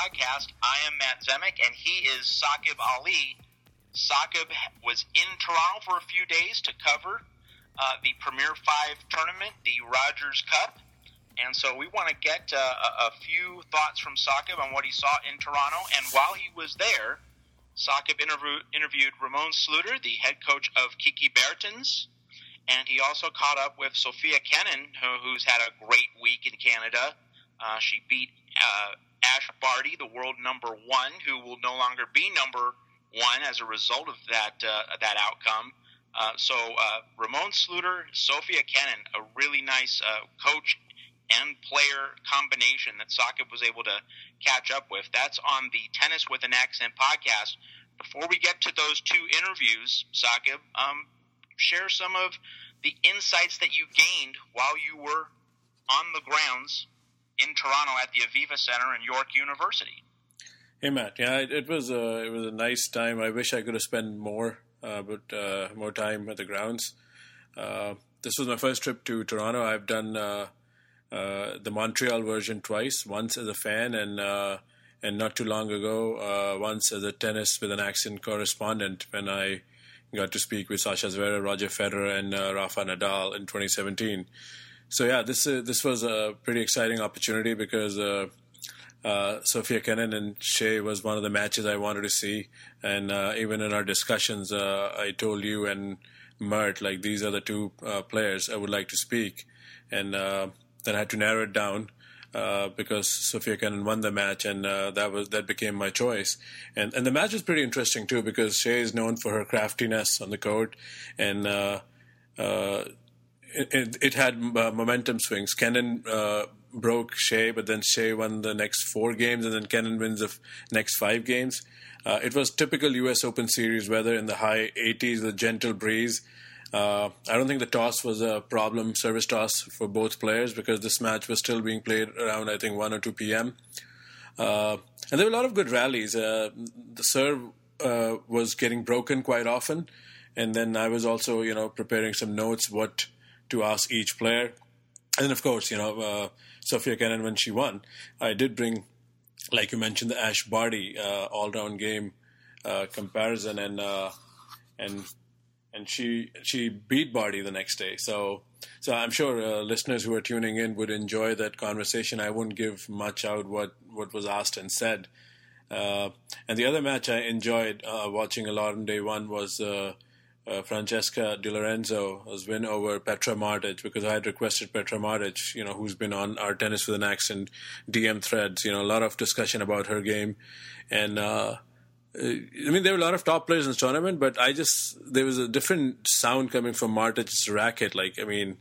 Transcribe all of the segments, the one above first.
podcast. I am Matt Zemek, and he is Saqib Ali. Saqib was in Toronto for a few days to cover uh, the Premier Five tournament, the Rogers Cup. And so we want to get uh, a, a few thoughts from Saqib on what he saw in Toronto. And while he was there, Saqib interview, interviewed Raemon Sluiter, the head coach of Kiki Bertens, and he also caught up with Sofia Kenin, who, who's had a great week in Canada. Uh, she beat uh, Ash Barty, the world number one, who will no longer be number one as a result of that uh, that outcome. Uh, so uh, Raemon Sluiter, Sofia Kenin, a really nice uh, coach and player combination that Saqib was able to catch up with. That's on the Tennis with an Accent podcast. Before we get to those two interviews, Saqib, um, share some of the insights that you gained while you were on the grounds in Toronto at the Aviva Center in York University. Hey Matt, yeah, it, it was a it was a nice time. I wish I could have spent more, uh, but uh, more time at the grounds. Uh, this was my first trip to Toronto. I've done uh, uh, the Montreal version twice, once as a fan and uh, and not too long ago, once as a tennis with an accent correspondent when I got to speak with Sasha Zverev, Roger Federer, and Rafa Nadal in 2017 so yeah, this uh, this was a pretty exciting opportunity because uh, uh, Sofia Kenin and Hsieh was one of the matches I wanted to see, and uh, even in our discussions, uh, I told you and Mert like these are the two uh, players I would like to speak, and then I had to narrow it down. because Sofia Kenin won the match, and that was that became my choice. And and the match was pretty interesting too because Hsieh is known for her craftiness on the court, and it, it, had uh, momentum swings. Kenin uh, broke Hsieh, but then Hsieh won the next four games, and then Kenin wins the next five games. Uh, it was typical U.S. Open Series weather in the high 80s, the gentle breeze. Uh, I don't think the toss was a problem, service toss for both players, because this match was still being played around, I think, 1 or 2 p.m. Uh, and there were a lot of good rallies. Uh, the serve was getting broken quite often, and then I was also, you know, preparing some notes what – to ask each player. And of course, you know, uh, Sofia Kenin, when she won, I did bring, like you mentioned, the Ash Barty uh, all-round game uh, comparison, and uh, and and she she beat Barty the next day. So so I'm sure uh, listeners who are tuning in would enjoy that conversation. I wouldn't give much out what what was asked and said. Uh, and the other match I enjoyed watching a lot on day one was uh, Francesca Di Lorenzo's win over Petra Martic because I had requested Petra Martic, you know, who's been on our Tennis with an Accent DM threads. You know, a lot of discussion about her game, and uh, I mean there were a lot of top players in this tournament, but I just there was a different sound coming from Martic's racket. Like, I mean.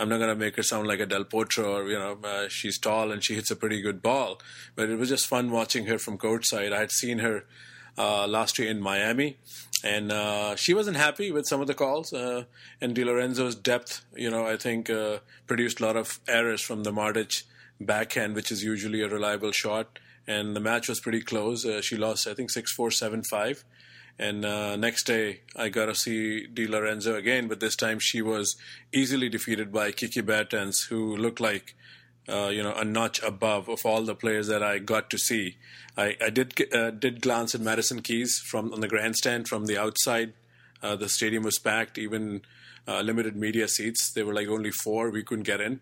I'm not going to make her sound like a Del Potro or, you know, uh, she's tall and she hits a pretty good ball. But it was just fun watching her from courtside. I had seen her uh, last year in Miami and uh, she wasn't happy with some of the calls. Uh, and Di Lorenzo's depth, you know, I think uh, produced a lot of errors from the Martic backhand, which is usually a reliable shot. And the match was pretty close. Uh, she lost, I think, six four seven five. And uh, next day, I got to see Di Lorenzo again, but this time she was easily defeated by Kiki Bertens, who looked like uh, you know, a notch above of all the players that I got to see. I, I did uh, did glance at Madison Keys from on the grandstand from the outside. Uh, the stadium was packed, even uh, limited media seats. There were like only four. We couldn't get in.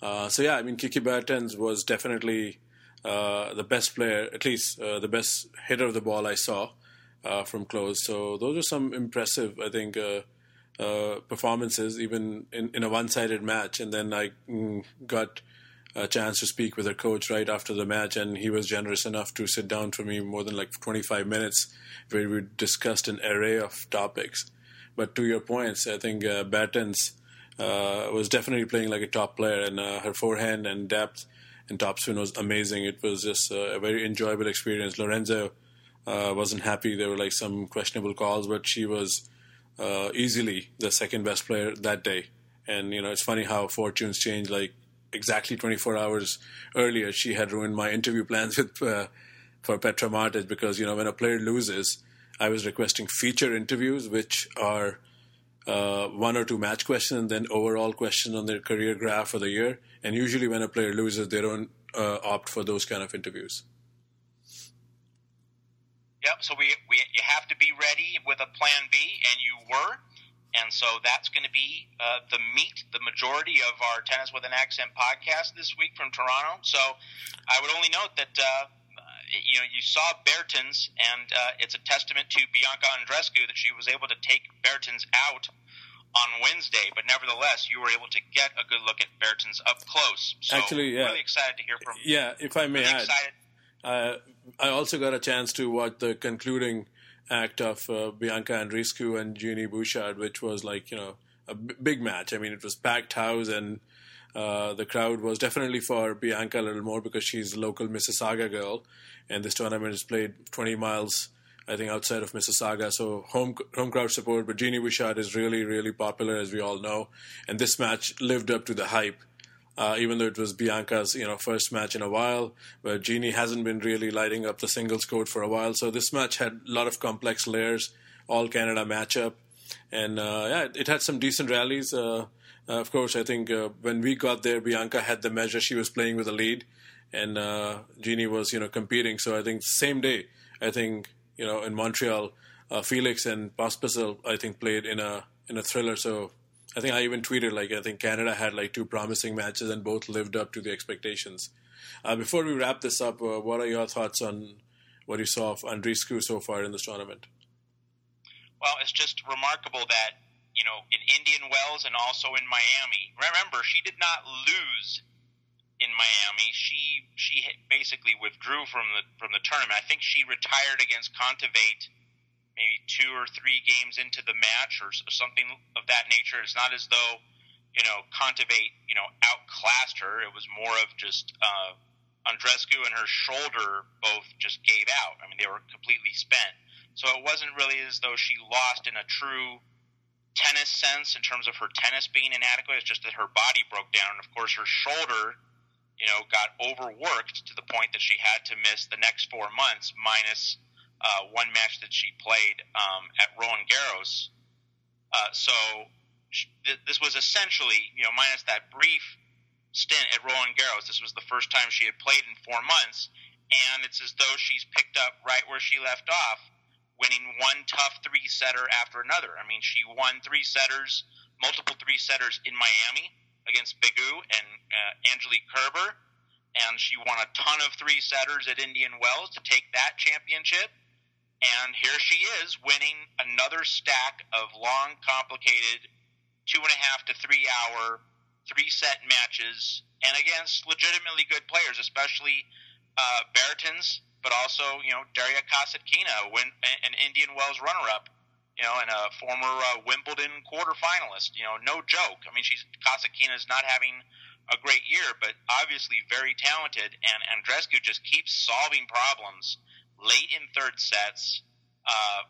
Uh, so yeah, I mean, Kiki Bertens was definitely the best player, at least the best hitter of the ball I saw from close. So those are some impressive, I think. Uh, performances, even in, in a one-sided match. And then I mm, got a chance to speak with her coach right after the match, and he was generous enough to sit down for me more than like 25 minutes, where we discussed an array of topics. But to your points, I think uh, Bertens uh, was definitely playing like a top player, and uh, her forehand and depth and topspin was amazing. It was just a very enjoyable experience. Lorenzo uh, wasn't happy; there were like some questionable calls, but she was uh, easily the second best player that day. And you know, it's funny how fortunes change. Like exactly 24 hours earlier, she had ruined my interview plans with uh, for Petra Martic because you know when a player loses, I was requesting feature interviews, which are uh, one or two match questions and then overall questions on their career graph for the year. And usually, when a player loses, they don't uh, opt for those kind of interviews. Yep. So we, we you have to be ready with a plan B, and you were. And so that's going to be uh, the meat, the majority of our Tennis with an Accent podcast this week from Toronto. So I would only note that uh, you know, you saw Bertens, and uh, it's a testament to Bianca Andreescu that she was able to take Bertens out on Wednesday. But nevertheless, you were able to get a good look at Bertens up close. So Actually, yeah. really excited to hear from. Yeah, if I may really add, uh, I also got a chance to watch the concluding act of uh, Bianca Andreescu and Genie Bouchard, which was like you know a b- big match. I mean, it was packed house and uh, the crowd was definitely for Bianca a little more because she's a local Mississauga girl, and this tournament is played 20 miles, I think, outside of Mississauga. So home home crowd support. But Genie Bouchard is really really popular, as we all know, and this match lived up to the hype. Uh, even though it was Bianca's, you know, first match in a while, but Genie hasn't been really lighting up the singles court for a while. So this match had a lot of complex layers, all Canada matchup, and uh, yeah, it had some decent rallies. Uh, uh, of course, I think uh, when we got there, Bianca had the measure. She was playing with a lead, and uh, Genie was, you know, competing. So I think same day, I think you know, in Montreal, uh, Felix and Pospisil, I think played in a in a thriller. So I think I even tweeted like I think Canada had like two promising matches and both lived up to the expectations. Uh, before we wrap this up, uh, what are your thoughts on what you saw of Andreescu so far in this tournament? Well, it's just remarkable that you know, in Indian Wells and also in Miami. Remember, she did not lose in Miami. She she basically withdrew from the from the tournament. I think she retired against Kontaveit maybe two or three games into the match or something of that nature. It's not as though you know Kontaveit you know outclassed her. It was more of just uh, Andreescu and her shoulder both just gave out. I mean, they were completely spent. So it wasn't really as though she lost in a true tennis sense in terms of her tennis being inadequate. It's just that her body broke down, and of course her shoulder, you know, got overworked to the point that she had to miss the next four months, minus uh, one match that she played um, at Roland Garros. Uh, so she, th- this was essentially, you know, minus that brief stint at Roland Garros. This was the first time she had played in four months, and it's as though she's picked up right where she left off winning one tough three setter after another. I mean, she won three setters, multiple three setters in Miami against Begu and uh, Angelique Kerber, and she won a ton of three setters at Indian Wells to take that championship. And here she is winning another stack of long, complicated, two and a half to three hour, three set matches, and against legitimately good players, especially uh, Bertens but also you know Daria Kasatkina, an Indian Wells runner-up, you know, and a former uh, Wimbledon quarterfinalist. You know, no joke. I mean, she's Kasatkina is not having a great year, but obviously very talented. And Andreescu just keeps solving problems late in third sets, uh,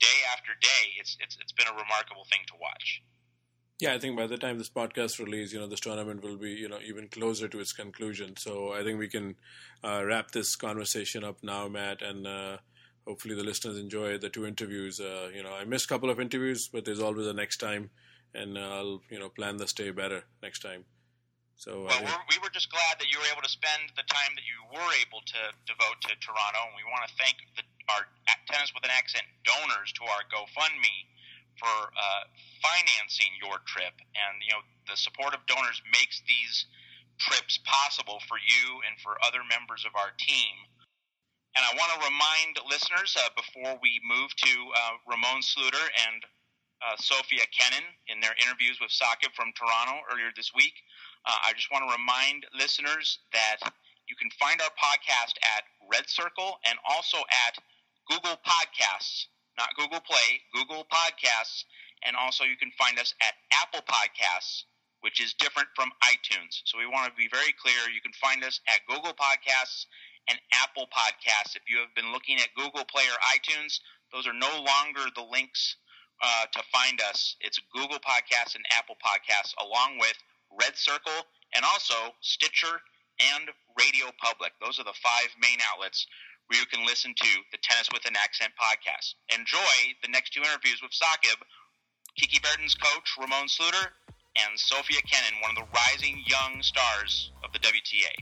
day after day. It's it's it's been a remarkable thing to watch. Yeah, I think by the time this podcast release, you know, this tournament will be, you know, even closer to its conclusion. So I think we can uh, wrap this conversation up now, Matt, and uh, hopefully the listeners enjoy the two interviews. Uh, you know, I missed a couple of interviews, but there's always a next time, and I'll, you know, plan the stay better next time. So well, we're, we were just glad that you were able to spend the time that you were able to devote to Toronto, and we want to thank the, our Tennis with an Accent donors to our GoFundMe for uh, financing your trip. And you know, the support of donors makes these trips possible for you and for other members of our team. And I want to remind listeners uh, before we move to uh, Raemon Sluiter and uh, Sofia Kenin in their interviews with Saqib from Toronto earlier this week. Uh, I just want to remind listeners that you can find our podcast at Red Circle and also at Google Podcasts not Google Play, Google Podcasts, and also you can find us at Apple Podcasts, which is different from iTunes. So we want to be very clear. You can find us at Google Podcasts and Apple Podcasts. If you have been looking at Google Play or iTunes, those are no longer the links uh, to find us. It's Google Podcasts and Apple Podcasts, along with Red Circle and also Stitcher and Radio Public. Those are the five main outlets where you can listen to the Tennis with an Accent podcast. Enjoy the next two interviews with Saqib. Kiki Bertens' coach, Raemon Sluiter, and Sofia Kenin, one of the rising young stars of the WTA.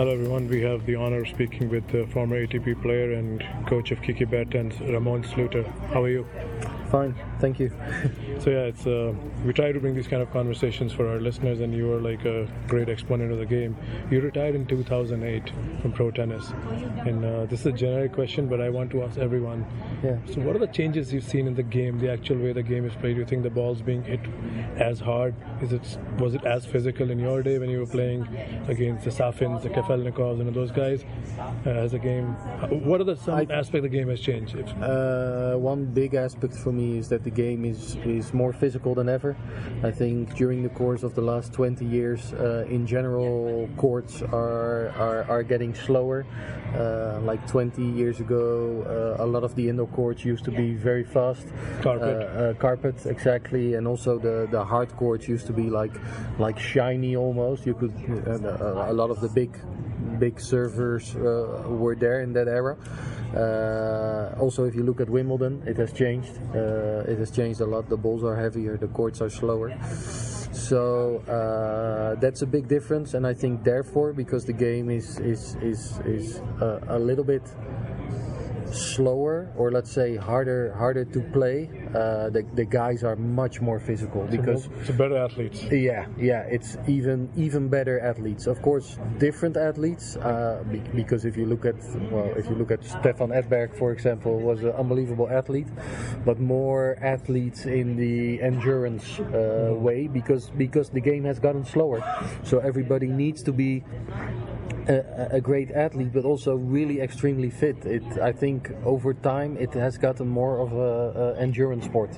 Hello everyone, we have the honor of speaking with the former ATP player and coach of Kiki Bertens, Raemon Sluiter. How are you? Fine, thank you. so yeah, it's uh, we try to bring these kind of conversations for our listeners, and you are like a great exponent of the game. You retired in 2008 from pro tennis, and uh, this is a generic question, but I want to ask everyone. Yeah. So what are the changes you've seen in the game, the actual way the game is played? Do you think the ball's being hit as hard? Is it was it as physical in your day when you were playing against the Safins, the Kafelnikovs, and those guys uh, as a game? What are the some I, aspect of the game has changed? Uh, one big aspect for me me is that the game is, is more physical than ever. I think during the course of the last 20 years, uh, in general, courts are, are, are getting slower. Uh, like 20 years ago, uh, a lot of the indoor courts used to be very fast. Carpet. Uh, uh, carpet, exactly. And also the, the hard courts used to be like like shiny almost. You could uh, a lot of the big big servers were there in that era. Uh, also, if you look at Wimbledon, it has changed. Uh, it has changed a lot. The balls are heavier, the courts are slower. So uh, that's a big difference, and I think therefore, because the game is is is is a little bit slower or let's say harder harder to play uh, the, the guys are much more physical because it's a better athletes. Yeah yeah it's even even better athletes. Of course different athletes uh, because if you look at well if you look at Stefan Edberg for example was an unbelievable athlete but more athletes in the endurance uh, way because because the game has gotten slower. So everybody needs to be a, a, great athlete, but also really extremely fit. It, I think, over time, it has gotten more of a, a endurance sport.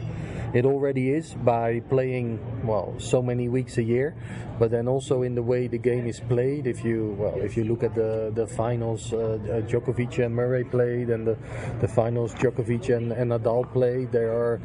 It already is by playing well so many weeks a year, but then also in the way the game is played. If you well, if you look at the the finals, uh, uh, Djokovic and Murray played, and the the finals Djokovic and, and Nadal played. There are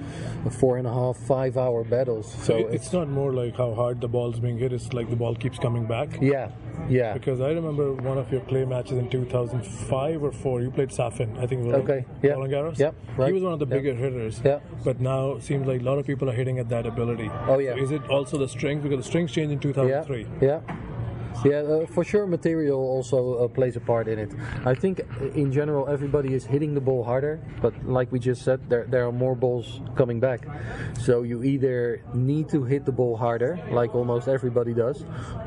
four and a half, five hour battles. So, so it's, it's, not more like how hard the ball's being hit. It's like the ball keeps coming back. Yeah, yeah. Because I remember one of your clay matches in 2005 or four. You played Safin, I think. It was okay. Yeah. Roland Garros. Yeah. Right. He was one of the bigger yeah. hitters. Yeah. But now seems like a lot of people are hitting at that ability. Oh yeah. So is it also the strength because the strength changed in 2003? Yeah. yeah. Yeah, uh, for sure, material also uh, plays a part in it. I think uh, in general everybody is hitting the ball harder, but like we just said, there there are more balls coming back. So you either need to hit the ball harder, like almost everybody does,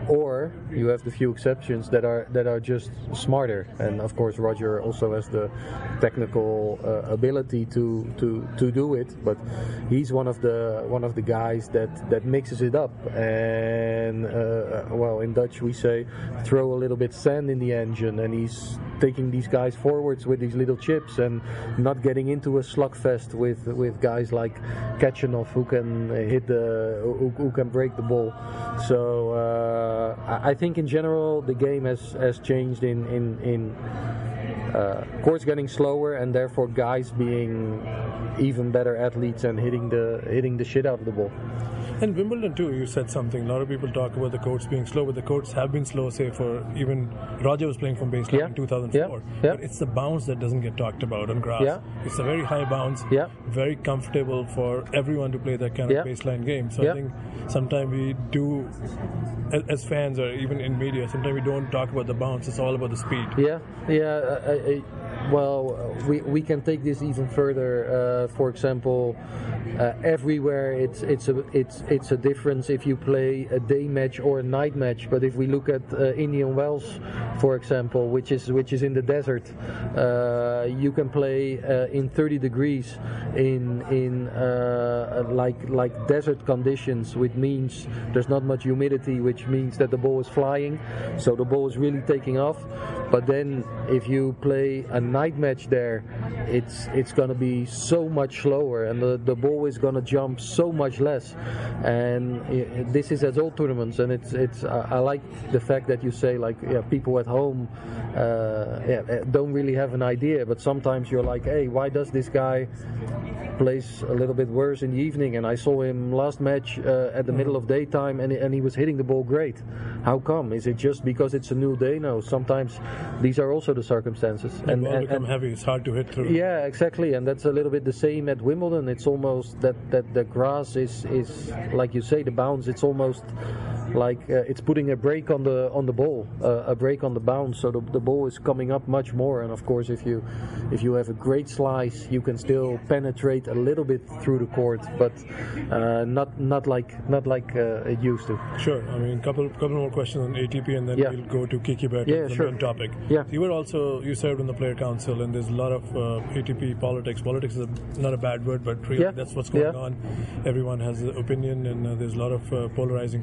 or you have the few exceptions that are that are just smarter. And of course, Roger also has the technical uh, ability to to to do it, but he's one of the one of the guys that that mixes it up. And uh, well, in Dutch we say, throw a little bit sand in the engine, and he's taking these guys forwards with these little chips and not getting into a slugfest with with guys like Khachanov who can hit the who, who can break the ball. So uh, I think in general the game has has changed in in in. Uh, getting slower and therefore guys being even better athletes and hitting the hitting the shit out of the ball. And Wimbledon too, you said something. A lot of people talk about the courts being slow, but the courts have been slow. Say for even Roger was playing from baseline yeah. in 2004. Yeah. Yeah. But it's the bounce that doesn't get talked about on grass. Yeah. It's a very high bounce. Yeah. Very comfortable for everyone to play that kind of baseline game. So I think sometimes we do, as fans or even in media, sometimes we don't talk about the bounce. It's all about the speed. Yeah. Yeah. I, I, well, we, we can take this even further. Uh, for example, uh, everywhere it's it's a it's it's a difference if you play a day match or a night match. But if we look at uh, Indian Wells, for example, which is which is in the desert, uh, you can play uh, in 30 degrees in in uh, like like desert conditions, which means there's not much humidity, which means that the ball is flying, so the ball is really taking off. But then if you play a night match there, it's it's gonna be so much slower, and the, the ball is gonna jump so much less. And it, this is at all tournaments, and it's it's I, I, like the fact that you say like yeah, people at home, uh, yeah, uh, don't really have an idea. But sometimes you're like, hey, why does this guy plays a little bit worse in the evening? And I saw him last match uh, at the middle of daytime, and and he was hitting the ball great. How come? Is it just because it's a new day? No. Sometimes these are also the circumstances. The and, and, become and- heavy. It's hard to hit through. yeah, exactly, and that's a little bit the same at Wimbledon. It's almost that that the grass is is like you say the bounce. It's almost like uh, it's putting a break on the on the ball, uh, a break on the bounce. So the, the ball is coming up much more. And of course, if you if you have a great slice, you can still penetrate a little bit through the court, but uh, not not like not like uh, it used to. Sure. I mean, couple couple more questions on ATP, and then Yeah. we'll go to Kiki Bet, Yeah, the sure. main topic. Yeah. You were also you served on the player council, and there's a lot of uh, ATP politics. Politics is a, not a bad word, but really Yeah. that's what's going Yeah. on. Everyone has an opinion, and uh, there's a lot of uh, polarizing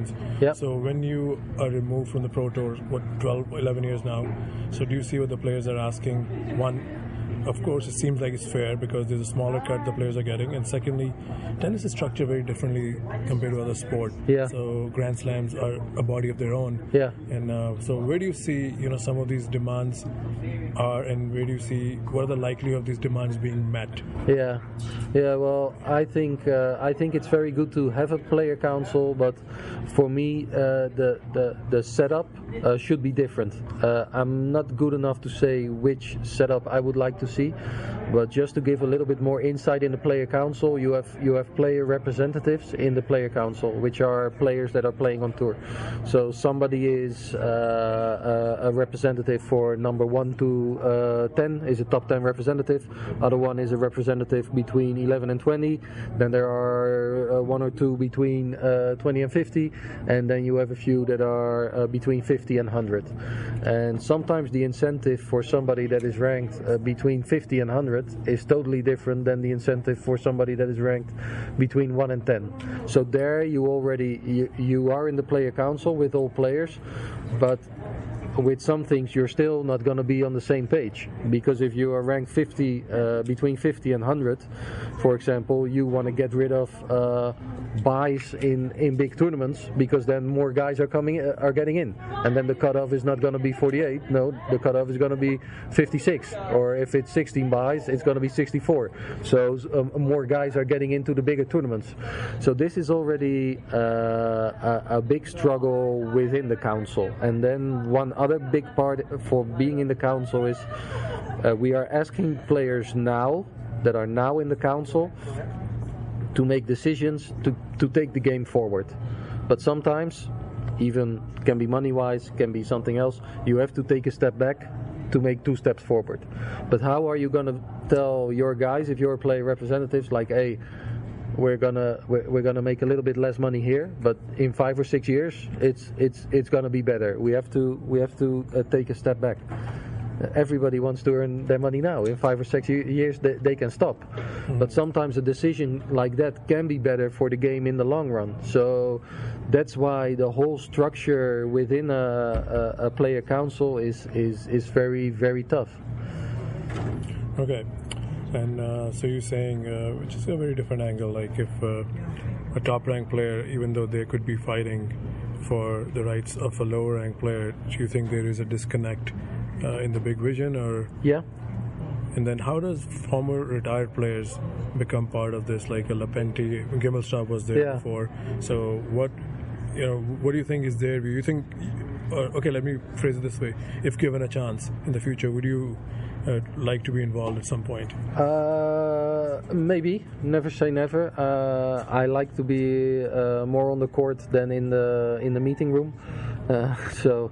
conversations. Yeah. So when you are removed from the Pro Tour, what 12, 11 years now, so do you see what the players are asking? One. Of course, it seems like it's fair because there's a smaller cut the players are getting, and secondly, tennis is structured very differently compared to other sport. Yeah. So Grand Slams are a body of their own. Yeah. And uh, so, where do you see, you know, some of these demands are, and where do you see what are the likelihood of these demands being met? Yeah, yeah. Well, I think uh, I think it's very good to have a player council, but for me, uh, the the the setup uh, should be different. Uh, I'm not good enough to say which setup I would like to see, but just to give a little bit more insight in the player council, you have you have player representatives in the player council, which are players that are playing on tour. So somebody is uh, a, a representative for number one to uh, ten is a top ten representative. Other one is a representative between 11 and 20. Then there are uh, one or two between uh, 20 and 50, and then you have a few that are uh, between 50 and 100. And sometimes the incentive for somebody that is ranked uh, between 50 and 100 is totally different than the incentive for somebody that is ranked between 1 and 10. So there you already you, you are in the player council with all players, but with some things you're still not going to be on the same page. Because if you are ranked 50 uh, between 50 and 100 for example you want to get rid of uh, buys in in big tournaments because then more guys are coming uh, are getting in. And then the cutoff is not going to be 48 no the cutoff is going to be 56 or if it's 16 buys it's going to be 64 so um, more guys are getting into the bigger tournaments. So this is already uh, a, a big struggle within the council. And then one other big part for being in the council is uh, we are asking players now that are now in the council to make decisions to, to take the game forward. But sometimes, even can be money wise, can be something else, you have to take a step back to make two steps forward. But how are you going to tell your guys, if you're player representatives, like, hey, we're gonna we're, we're gonna make a little bit less money here, but in five or six years, it's it's it's gonna be better. We have to we have to uh, take a step back. Everybody wants to earn their money now. In five or six years, they, they can stop. But sometimes a decision like that can be better for the game in the long run. So that's why the whole structure within a, a, a player council is, is, is very, very tough. Okay. And uh, so you're saying, uh, which is a very different angle, like if uh, a top ranked player, even though they could be fighting for the rights of a lower ranked player, do you think there is a disconnect uh, in the big vision or Yeah. and then how does former retired players become part of this like a Lapentti Gimelstob was there Yeah. before so what you know what do you think is their view you think or, okay let me phrase it this way if given a chance in the future would you uh, like to be involved at some point Uh, maybe. Never say never. Uh, I like to be uh, more on the court than in the in the meeting room. Uh, so.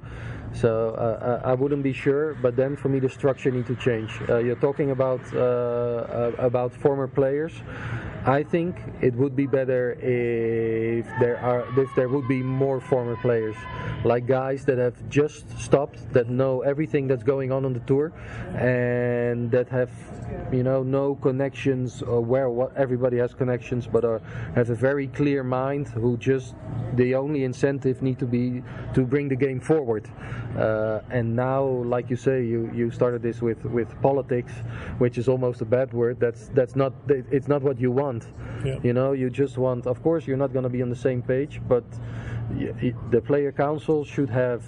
So uh, I I wouldn't be sure, but then for me the structure need to change. Uh, you're talking about uh, uh, about former players. I think it would be better if there are if there would be more former players, like guys that have just stopped, that know everything that's going on on the tour, and that have you know no connections or where what everybody has connections, but are have a very clear mind who just the only incentive need to be to bring the game forward. Uh, and now, like you say, you, you started this with, with politics, which is almost a bad word. That's that's not it's not what you want. Yeah. You know, you just want. Of course, you're not going to be on the same page, but the player council should have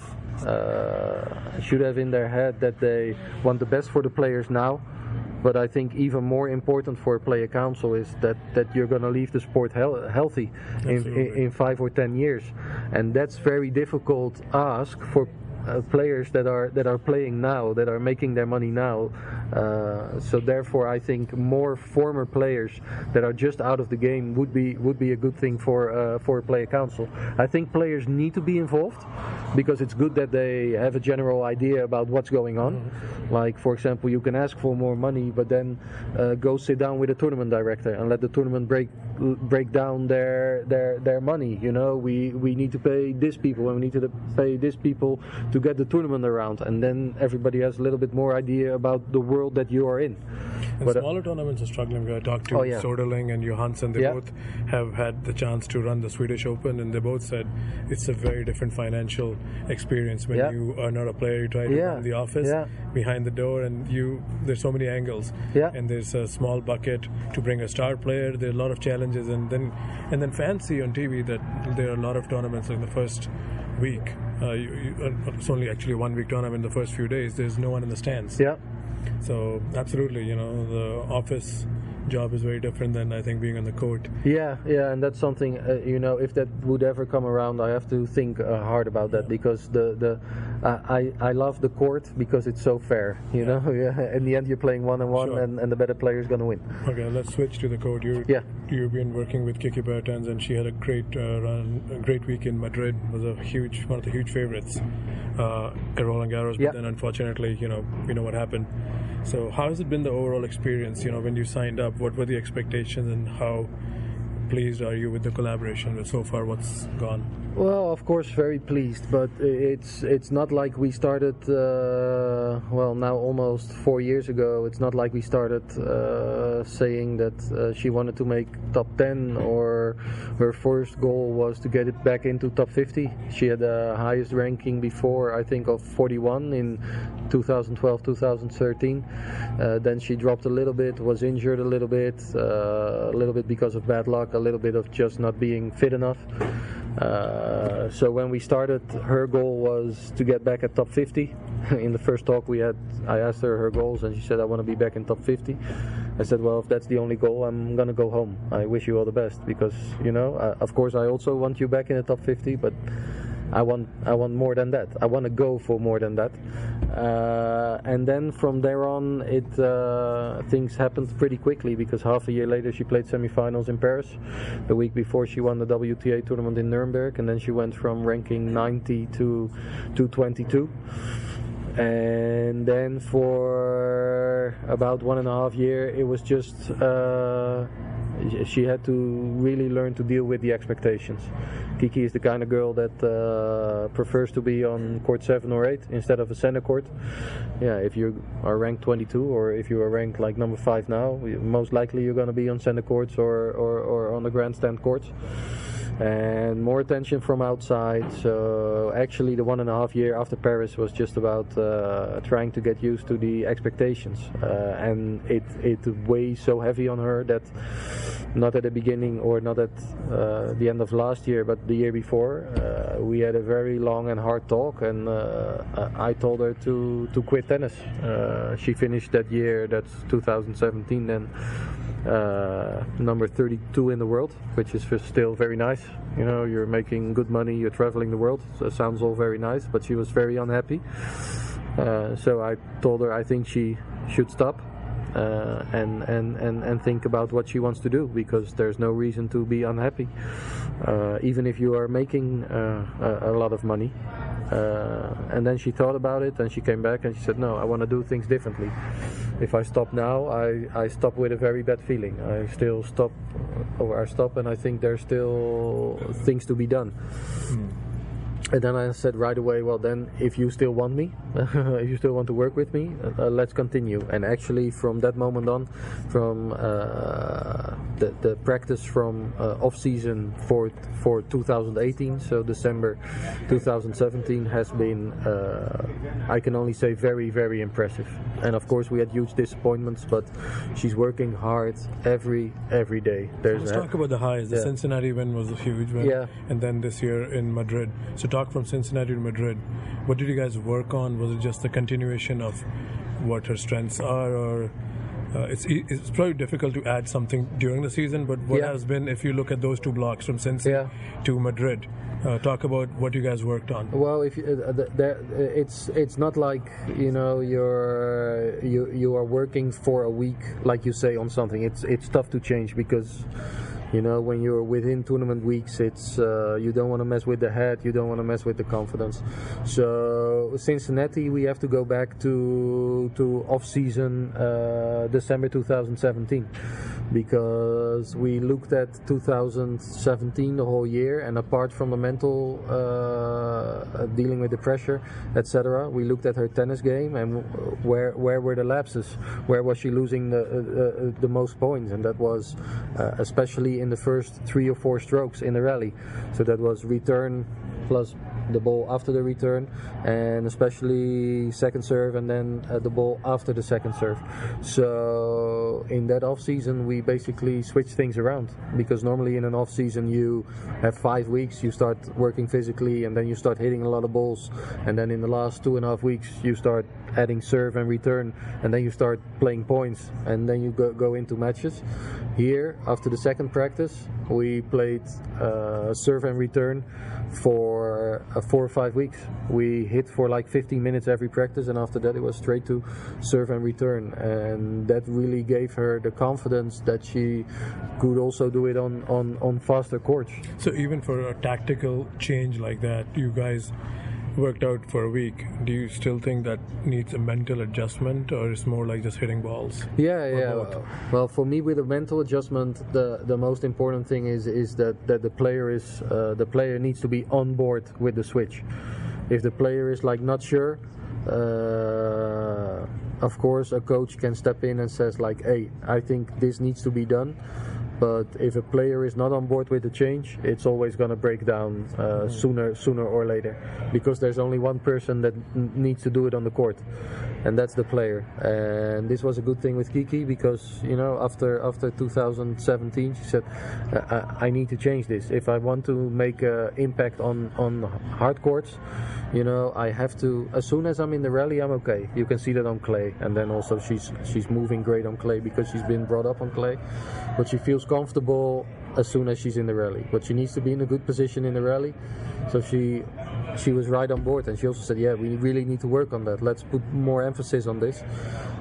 uh, should have in their head that they want the best for the players now. But I think even more important for a player council is that, that you're going to leave the sport healthy in, in, in five or ten years, and that's very difficult ask for uh, players that are that are playing now, that are making their money now. Uh, so therefore, I think more former players that are just out of the game would be would be a good thing for uh, for a player council. I think players need to be involved because it's good that they have a general idea about what's going on. Like for example, you can ask for more money, but then uh, go sit down with a tournament director and let the tournament break break down their their their money. You know, we we need to pay this people and we need to pay this people to get the tournament around, and then everybody has a little bit more idea about the world that you are in. And But, uh, smaller tournaments are struggling. I talked to Oh, yeah. Soderling and Johansson. They Yeah. both have had the chance to run the Swedish Open, and they both said it's a very different financial experience when Yeah. you are not a player. You try to run the office behind the door, and you there's so many angles. Yeah. And there's a small bucket to bring a star player. There are a lot of challenges, and then and then see on TV that there are a lot of tournaments like the first week. Uh, you, you, uh, it's only actually a one week tournament. In the first few days, there's no one in the stands. yeah. So absolutely, you know, the office job is very different than I think being on the court. Yeah, yeah, and that's something uh, you know. If that would ever come around, I have to think uh, hard about that because the the uh, I I love the court because it's so fair. You know, yeah. In the end, you're playing one on one, Sure. and and the better player is going to win. Okay, let's switch to the court. You Yeah. you've been working with Kiki Bertens, and she had a great uh, run, a great week in Madrid. Was a huge one of the huge favorites uh, at Roland Garros. Yeah. But then unfortunately, you know, we know what happened. So how has it been the overall experience? You know, when you signed up, what were the expectations, and how pleased are you with the collaboration? But so far, what's gone? Well, of course, very pleased, but it's it's not like we started. Uh, well, now almost four years ago, it's not like we started uh, saying that uh, she wanted to make top ten or her first goal was to get it back into top fifty. She had the highest ranking before, I think, of 41 in 2012, 2013. Uh, then she dropped a little bit, was injured a little bit, uh, a little bit because of bad luck, a little bit of just not being fit enough. Uh, so when we started, her goal was to get back at top 50. in the first talk we had, I asked her her goals, and she said, "I want to be back in top 50." I said, "Well, if that's the only goal, I'm gonna go home. I wish you all the best because you know, uh, of course, I also want you back in the top 50, but." I want I want more than that. I want to go for more than that. Uh, and then from there on, it uh, things happened pretty quickly because half a year later she played semifinals in Paris. The week before she won the WTA tournament in Nuremberg, and then she went from ranking 90 to to 22. And then for about one and a half year, it was just uh, she had to really learn to deal with the expectations. Kiki is the kind of girl that uh, prefers to be on court seven or eight instead of a center court. Yeah, if you are ranked 22 or if you are ranked like number five now, most likely you're going to be on center courts or, or, or on the grandstand courts and more attention from outside. So actually, the one and a half year after Paris was just about uh, trying to get used to the expectations, uh, and it it weighs so heavy on her that not at the beginning or not at uh, the end of last year, but the year before, uh, we had a very long and hard talk, and uh, I told her to to quit tennis. Uh, she finished that year, that's 2017, then uh, number 32 in the world, which is still very nice. You know, you're making good money, you're traveling the world, so it sounds all very nice, but she was very unhappy. Uh, so I told her I think she should stop. Uh, and, and, and, and think about what she wants to do because there's no reason to be unhappy, uh, even if you are making uh, a, a lot of money. Uh, and then she thought about it and she came back and she said, No, I want to do things differently. If I stop now, I, I stop with a very bad feeling. I still stop, or I stop, and I think there's still things to be done. And then I said right away, well, then if you still want me, if you still want to work with me, uh, let's continue. And actually, from that moment on, from uh, the, the practice from uh, off season for for 2018, so December 2017, has been, uh, I can only say, very very impressive. And of course, we had huge disappointments, but she's working hard every every day. There's Let's talk about the highs. The Yeah. Cincinnati win was a huge win. Yeah. And then this year in Madrid. So talk from Cincinnati to Madrid, what did you guys work on? Was it just the continuation of what her strengths are, or uh, it's it's probably difficult to add something during the season? But what Yeah. has been, if you look at those two blocks from Cincinnati Yeah. to Madrid, uh, talk about what you guys worked on. Well, if you, uh, th- there, uh, it's it's not like you know you're you you are working for a week, like you say, on something. It's it's tough to change because you know when you're within tournament weeks, it's uh, you don't want to mess with the head, you don't want to mess with the confidence. So Cincinnati, we have to go back to to off season uh, December 2017 because we looked at 2017 the whole year and apart from the mental uh, dealing with the pressure etc we looked at her tennis game and where where were the lapses? Where was she losing the uh, uh, the most points? And that was uh, especially in the first three or four strokes in the rally. So that was return plus the ball after the return and especially second serve and then uh, the ball after the second serve. So in that off season we basically switch things around because normally in an off season you have five weeks you start working physically and then you start hitting a lot of balls and then in the last two and a half weeks you start adding serve and return and then you start playing points and then you go, go into matches. Here after the second practice we played uh, serve and return for uh, four or five weeks. We hit for like 15 minutes every practice, and after that, it was straight to serve and return. And that really gave her the confidence that she could also do it on, on, on faster courts. So even for a tactical change like that, you guys worked out for a week. Do you still think that needs a mental adjustment, or it's more like just hitting balls? Yeah, yeah. both? Well, for me, with a mental adjustment, the the most important thing is is that that the player is uh, the player needs to be on board with the switch. If the player is like not sure, uh, of course, a coach can step in and says like, "Hey, I think this needs to be done." But if a player is not on board with the change, it's always going to break down uh, sooner, sooner or later, because there's only one person that n- needs to do it on the court, and that's the player. And this was a good thing with Kiki because you know after after 2017, she said, I, I need to change this if I want to make an impact on on hard courts. You know, I have to. As soon as I'm in the rally, I'm okay. You can see that on clay, and then also she's she's moving great on clay because she's been brought up on clay, but she feels comfortable as soon as she's in the rally. But she needs to be in a good position in the rally. So she she was right on board, and she also said, "Yeah, we really need to work on that. Let's put more emphasis on this."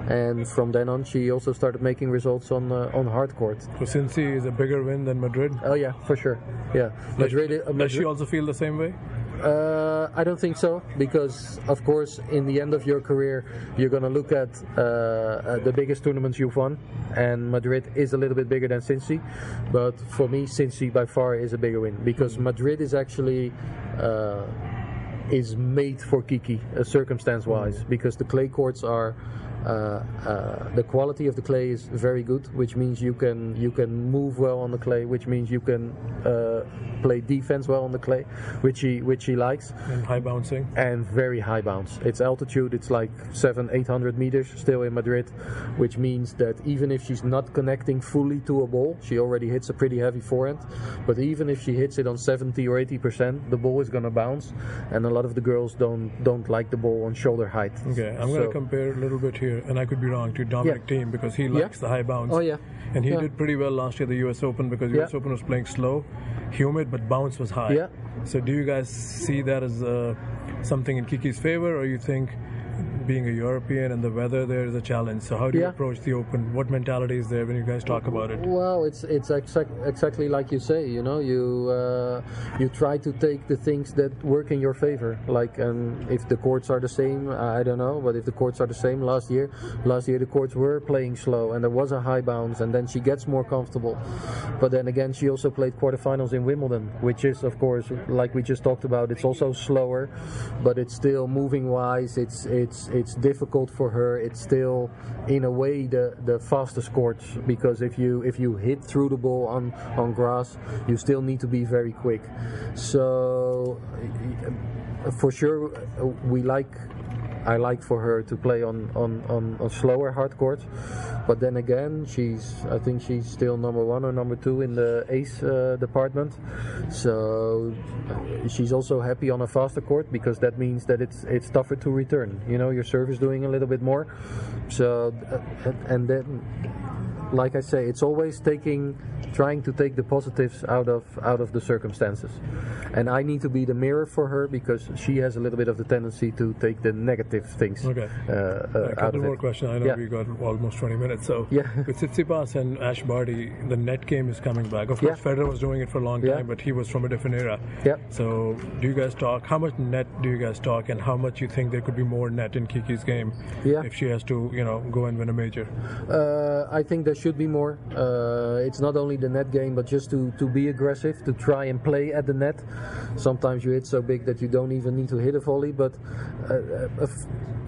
And from then on, she also started making results on uh, on hard court. So Cincy is a bigger win than Madrid. Oh yeah, for sure. Yeah, Madrid. uh, Does she also feel the same way? Uh, I don't think so because, of course, in the end of your career, you're going to look at uh, the biggest tournaments you've won, and Madrid is a little bit bigger than Cincy. But for me, Cincy by far is a bigger win because Madrid is actually. Uh, is made for Kiki, uh, circumstance-wise, because the clay courts are the quality of the clay is very good, which means you can you can move well on the clay, which means you can uh, play defense well on the clay, which he which he likes, And high bouncing. and very high bounce. It's altitude. It's like seven eight hundred meters still in Madrid, which means that even if she's not connecting fully to a ball, she already hits a pretty heavy forehand. But even if she hits it on seventy or eighty percent, the ball is gonna bounce, and a lot of the girls don't don't like the ball on shoulder height. Okay, I'm going to compare a little bit here, and I could be wrong, to Dominic Yeah. Thiem because he Yeah. likes the high bounce. Oh, yeah. And he Yeah. did pretty well last year at the US Open because Yeah. US Open was playing slow, humid, but bounce was high. Yeah. So do you guys see that as uh, something in Kiki's favor, or you think being a European and the weather there is a challenge? So how do you Yeah. approach the Open? What mentality is there when you guys talk about it? Well, it's it's exact, exactly like you say. You know, you uh, you try to take the things that work in your favor. Like, um, if the courts are the same, I don't know. But if the courts are the same, last year, last year the courts were playing slow and there was a high bounce, and then she gets more comfortable. But then again, she also played quarterfinals in Wimbledon, which is, of course, like we just talked about, it's also slower, but it's still moving wise. It's it's it's it's difficult for her. It's still, in a way, the the fastest court because if you if you hit through the ball on on grass, you still need to be very quick. So, for sure, we like I like for her to play on, on, on, slower hard courts. But then again, she's I think she's still number one or number two in the ace uh, department. So she's also happy on a faster court because that means that it's it's tougher to return. You know, your serve is doing a little bit more. So uh, and then like I say, it's always taking, trying to take the positives out of out of the circumstances, and I need to be the mirror for her because she has a little bit of the tendency to take the negative things. Okay. Uh, uh, a out couple of more questions. I know Yeah. we got almost 20 minutes. So Yeah. with Tsitsipas and Ash Barty, the net game is coming back. Of course, Yeah. Federer was doing it for a long Yeah. time, but he was from a different era. Yeah. So do you guys talk? How much net do you guys talk, and how much you think there could be more net in Kiki's game Yeah. if she has to, you know, go and win a major? Uh, I think there should be more. Uh, it's not only the net game, but just to, to be aggressive, to try and play at the net. Sometimes you hit so big that you don't even need to hit a volley, but uh, uh,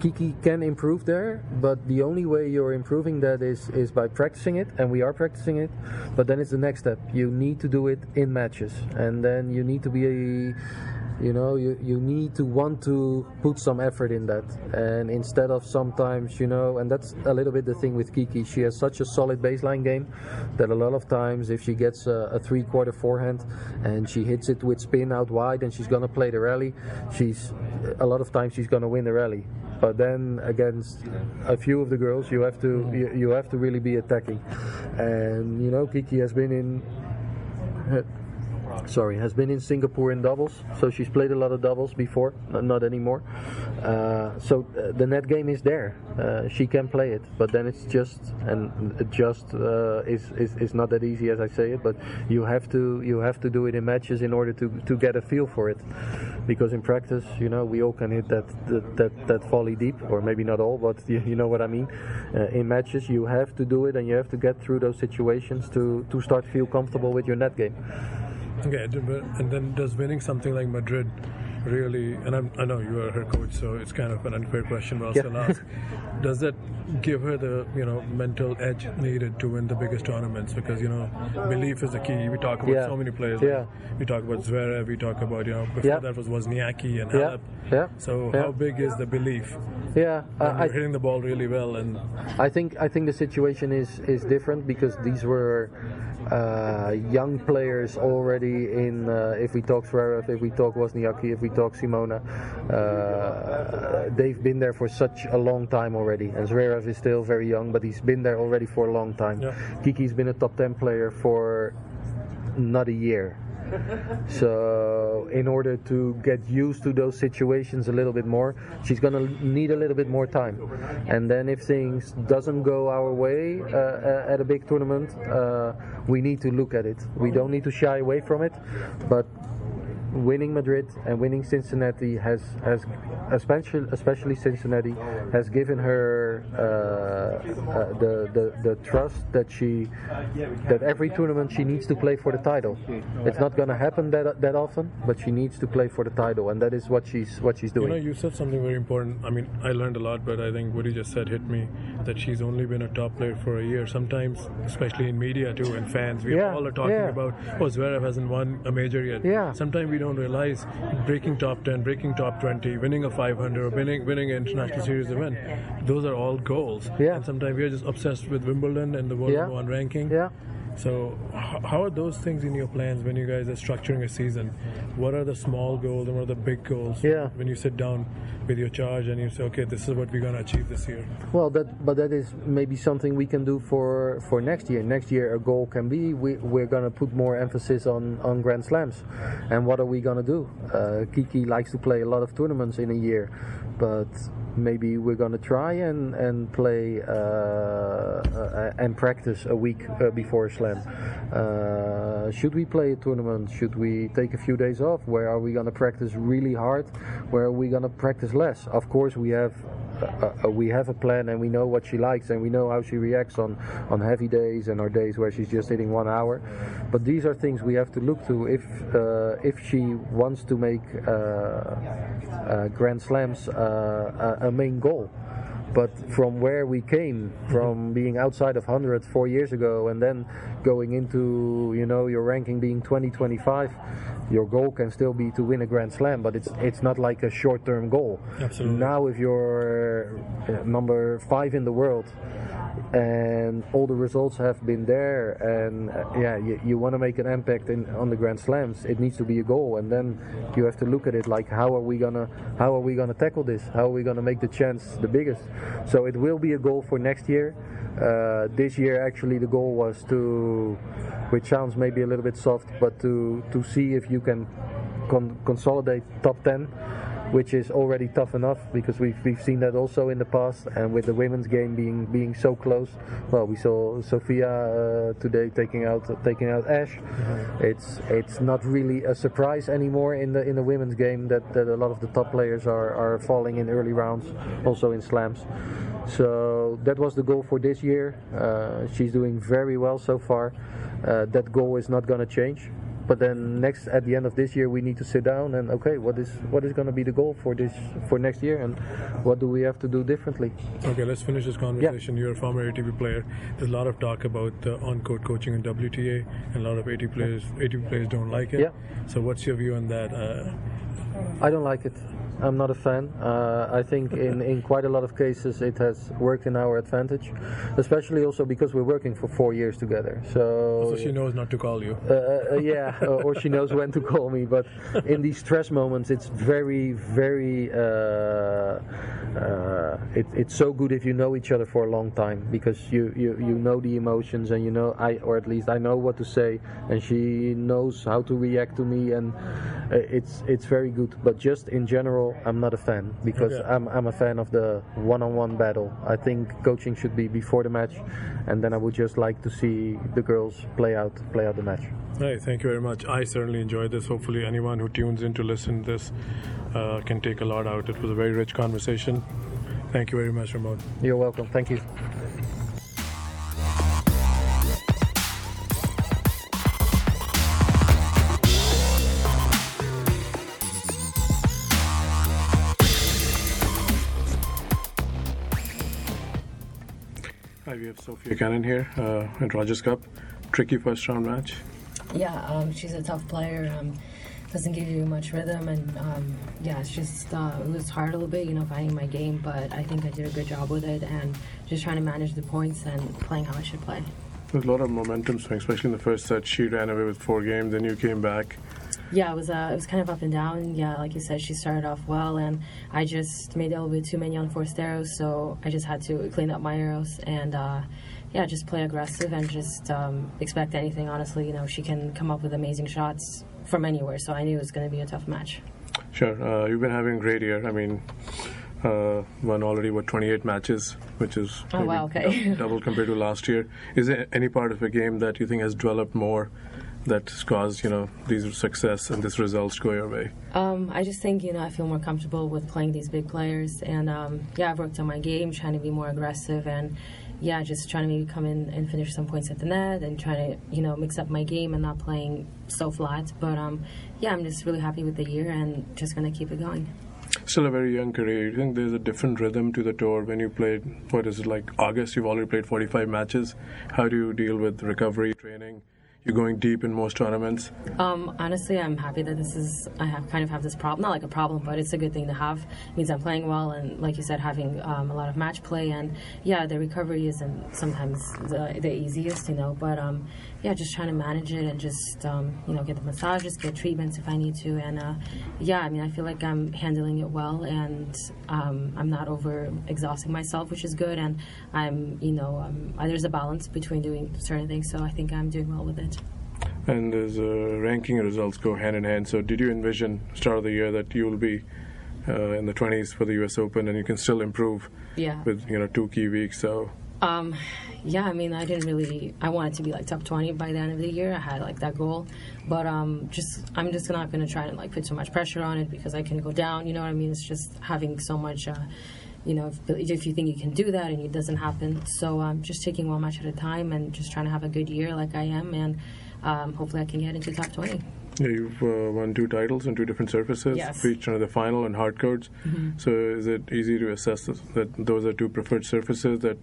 Kiki can improve there. But the only way you're improving that is, is by practicing it, and we are practicing it. But then it's the next step. You need to do it in matches, and then you need to be a you know you, you need to want to put some effort in that. And instead of sometimes you know and that's a little bit the thing with kiki. She has such a solid baseline game that a lot of times if she gets a, a three quarter forehand and she hits it with spin out wide and she's gonna play the rally she's a lot of times she's gonna win the rally. But then against a few of the girls you have to mm. you, you have to really be attacking. And you know kiki has been in sorry, has been in Singapore in doubles. So she's played a lot of doubles before, not anymore. Uh, so uh, the net game is there. Uh, she can play it, but then it's just and just uh, is, is is not that easy as I say it. But you have to you have to do it in matches in order to to get a feel for it. Because in practice, you know, we all can hit that that that, that volley deep, or maybe not all, but you, you know what I mean. Uh, in matches, you have to do it, and you have to get through those situations to to start feel comfortable with your net game. Okay, but- and then does winning something like Madrid really? And I'm, I know you are her coach, so it's kind of an unfair question, but I'll Yeah. still ask. Does that give her the you know mental edge needed to win the biggest tournaments? Because you know belief is the key. We talk about Yeah. so many players. Yeah. We talk about Zverev. We talk about you know before Yeah. that was Wozniacki and Yeah. Halep. Yeah. So how big is the belief? Yeah, uh, you're I, hitting the ball really well, and I think I think the situation is is different because these were uh, young players already in. Uh, if we talk Zverev, if we talk Wozniacki, if we talk Simona, uh, they've been there for such a long time already. And Zverev is still very young, but he's been there already for a long time. Yeah. Kiki's been a top ten player for not a year. So, in order to get used to those situations a little bit more, she's gonna need a little bit more time. And then, if things doesn't go our way uh, uh, at a big tournament, uh, we need to look at it. We don't need to shy away from it, but winning Madrid and winning Cincinnati has has especially especially Cincinnati has given her uh, uh, the, the the trust that she that every tournament she needs to play for the title. It's not going to happen that that often, but she needs to play for the title, and that is what she's what she's doing. you know you said something very important. I mean I learned a lot, but I think what you just said hit me. That she's only been a top player for a year. Sometimes, especially in media too, and fans, we Yeah, all are talking yeah. about oh Zverev hasn't won a major yet. Yeah. Sometimes we don't realize breaking top 10, breaking top 20, winning a 500, or winning winning an international series event. Those are all goals. Yeah. And sometimes we are just obsessed with Wimbledon and the world Yeah. one ranking. yeah. So, how are those things in your plans when you guys are structuring a season? What are the small goals and what are the big goals? Yeah. When you sit down with your charge and you say, okay, this is what we're going to achieve this year. Well, that but that is maybe something we can do for for next year. Next year, a goal can be we we're gonna put more emphasis on on Grand Slams, and what are we gonna do? Uh, Kiki likes to play a lot of tournaments in a year, but maybe we're gonna try and and play uh, uh, and practice a week uh, before a slam. Uh, should we play a tournament? Should we take a few days off? Where are we gonna practice really hard? Where are we gonna practice less? Of course, we have uh, uh, we have a plan and we know what she likes and we know how she reacts on, on heavy days and or days where she's just hitting one hour. But these are things we have to look to if uh, if she wants to make uh, uh, Grand Slams a main goal. But from where we came, from being outside of 100 four years ago, and then going into you know your ranking being 20, 25, your goal can still be to win a Grand Slam, but it's it's not like a short-term goal. Absolutely. Now, if you're uh, number five in the world and all the results have been there and uh, yeah you, you want to make an impact in on the grand slams it needs to be a goal and then you have to look at it like how are we gonna how are we gonna tackle this? How are we gonna make the chance the biggest? So it will be a goal for next year. Uh, this year actually the goal was to which sounds maybe a little bit soft but to to see if you can con- consolidate top 10 which is already tough enough because we've, we've seen that also in the past. And with the women's game being being so close well we saw Sofia uh, today taking out taking out Ash. It's it's not really a surprise anymore in the in the women's game that, that a lot of the top players are, are falling in early rounds also in slams. So that was the goal for this year. Uh, she's doing very well so far. Uh, that goal is not going to change but then next at the end of this year we need to sit down and okay what is what is going to be the goal for this for next year and what do we have to do differently Okay, let's finish this conversation. You're a former ATP player. There's a lot of talk about uh, on-court coaching in WTA, and a lot of ATP players ATP players don't like it. Yeah. So, what's your view on that? Uh, I don't like it. I'm not a fan. Uh, I think in, in quite a lot of cases it has worked in our advantage, especially also because we're working for four years together. So, so she knows not to call you. uh, uh, yeah, or, she knows when to call me. But in these stress moments, it's very, very. Uh, uh, it, it's so good if you know each other for a long time because you, you, you know the emotions and you know I or at least I know what to say and she knows how to react to me and uh, it's it's very good. But just in general, I'm not a fan because Okay. I'm I'm a fan of the one-on-one battle. I think coaching should be before the match, and then I would just like to see the girls play out play out the match. Hey, thank you very much. I certainly enjoyed this. Hopefully, anyone who tunes in to listen to this uh, can take a lot out. It was a very rich conversation. Thank you very much, Raemon. You're welcome. Thank you. Hi, we have Sofia Kenin here uh, at Rogers Cup. Tricky first round match. Yeah, um, she's a tough player. Um, doesn't give you much rhythm, and um, yeah, it's just uh, it was hard a little bit, you know, finding my game. But I think I did a good job with it, and just trying to manage the points and playing how I should play. There's a lot of momentum swing, especially in the first set. She ran away with four games, then you came back. Yeah, it was uh, it was kind of up and down. Yeah, like you said, she started off well, and I just made a little bit too many unforced arrows, so I just had to clean up my arrows and. Uh, yeah, just play aggressive and just um, expect anything. Honestly, you know, she can come up with amazing shots from anywhere. So I knew it was going to be a tough match. Sure, uh, you've been having a great year. I mean, uh, won already what 28 matches, which is Oh, wow, okay. double compared to last year. Is there any part of the game that you think has developed more that's caused you know these success and these results to go your way? Um, I just think you know I feel more comfortable with playing these big players, and um, yeah, I've worked on my game, trying to be more aggressive, and yeah, just trying to maybe come in and finish some points at the net, and trying to you know mix up my game and not playing so flat. But um, yeah, I'm just really happy with the year, and just gonna keep it going. Still a very young career. You think there's a different rhythm to the tour when you played? What is it like? August, you've already played 45 matches. How do you deal with recovery, training? You're going deep in most tournaments. Um, honestly, I'm happy that this is. I have kind of have this problem, not like a problem, but it's a good thing to have. It means I'm playing well, and like you said, having um, a lot of match play, and yeah, the recovery isn't sometimes the, the easiest, you know. But um, yeah, just trying to manage it and just um, you know get the massages, get treatments if I need to, and uh, yeah, I mean, I feel like I'm handling it well, and um, I'm not over exhausting myself, which is good, and I'm you know um, there's a balance between doing certain things, so I think I'm doing well with it. And there's uh, ranking results go hand in hand. So, did you envision start of the year that you will be uh, in the 20s for the U.S. Open, and you can still improve Yeah. with you know two key weeks? So, Um, yeah, I mean, I didn't really. I wanted to be like top twenty by the end of the year. I had like that goal, but um, just I'm just not gonna try to like put so much pressure on it because I can go down. You know what I mean? It's just having so much. Uh, you know, if, if you think you can do that and it doesn't happen, so I'm um, just taking one match at a time and just trying to have a good year like I am, and um, hopefully I can get into top twenty. Yeah, you've uh, won two titles on two different surfaces, Yes. reached another final on hard courts. So is it easy to assess this, that those are two preferred surfaces that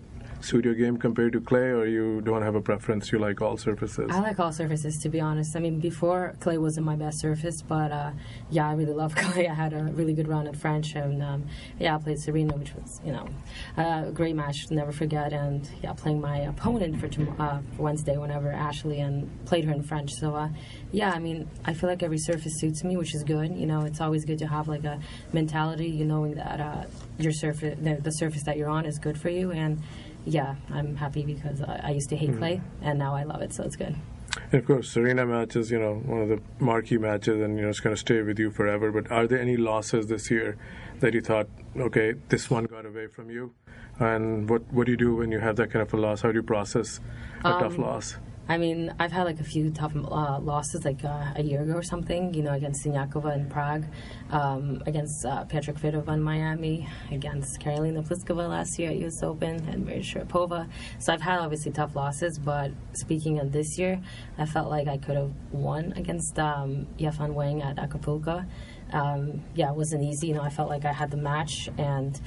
your game compared to clay, or you don't have a preference? You like all surfaces? I like all surfaces, to be honest. I mean, before clay wasn't my best surface, but uh, yeah, I really love clay. I had a really good run at French, and um, yeah, I played Serena, which was you know a great match never forget. And yeah, playing my opponent for, uh, Wednesday, whenever Ashley, and played her in French. So uh, yeah, I mean, I feel like every surface suits me, which is good. You know, it's always good to have like a mentality, you knowing that uh, your surface, the, the surface that you're on, is good for you, and yeah, I'm happy because I, I used to hate clay, and now I love it, so it's good. And of course, Serena matches, you know one of the marquee matches, and you know it's going to stay with you forever. But are there any losses this year that you thought, okay, this one got away from you? And what what do you do when you have that kind of a loss? How do you process a tough Um, loss? I mean, I've had like a few tough uh, losses, like uh, a year ago or something. You know, against Siniakova in Prague, um, against uh, Petra Kvitova in Miami, against Karolina Pliskova last year at U.S. Open, and Maria Sharapova. So I've had obviously tough losses. But speaking of this year, I felt like I could have won against um, Yafan Wang at Acapulco. Um, yeah, it wasn't easy. You know, I felt like I had the match and.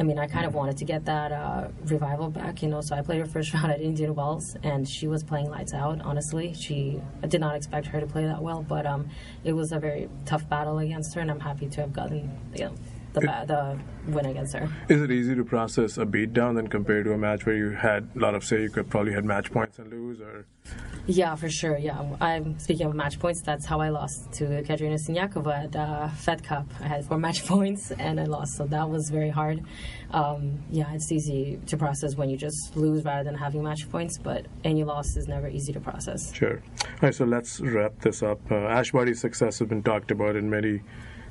I mean, I kind of wanted to get that uh, revival back, you know. So I played her first round at Indian Wells, and she was playing lights out. Honestly, she I did not expect her to play that well, but um, it was a very tough battle against her, and I'm happy to have gotten you know, the ba- the win against her. Is it easy to process a beatdown than compared to a match where you had a lot of say you could probably had match points and lose or Yeah, for sure. Yeah, I'm speaking of match points. That's how I lost to Katerina Siniakova at uh, Fed Cup. I had four match points and I lost, so that was very hard. Um, yeah, it's easy to process when you just lose rather than having match points, but any loss is never easy to process. Sure. All right, so let's wrap this up. Uh, Ash Barty's success has been talked about in many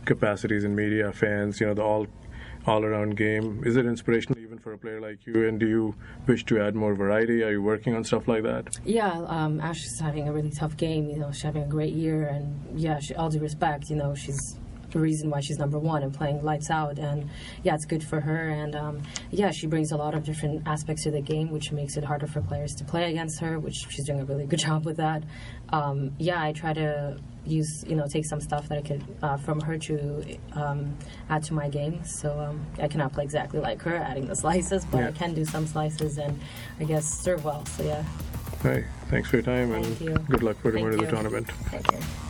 capacities in media, fans, you know, the all all around game. Is it inspirational even for a player like you? And do you wish to add more variety? Are you working on stuff like that? Yeah, um, Ash is having a really tough game. You know, she's having a great year, and yeah, she, all due respect, you know, she's the reason why she's number one and playing lights out. And yeah, it's good for her. And um, yeah, she brings a lot of different aspects to the game, which makes it harder for players to play against her. Which she's doing a really good job with that. Um, yeah, I try to use you know take some stuff that I could uh, from her to um, add to my game. So um, I cannot play exactly like her, adding the slices, but Yeah. I can do some slices and I guess serve well. So yeah. Hey, thanks for your time Thank and you. good luck for the tournament. Thank you.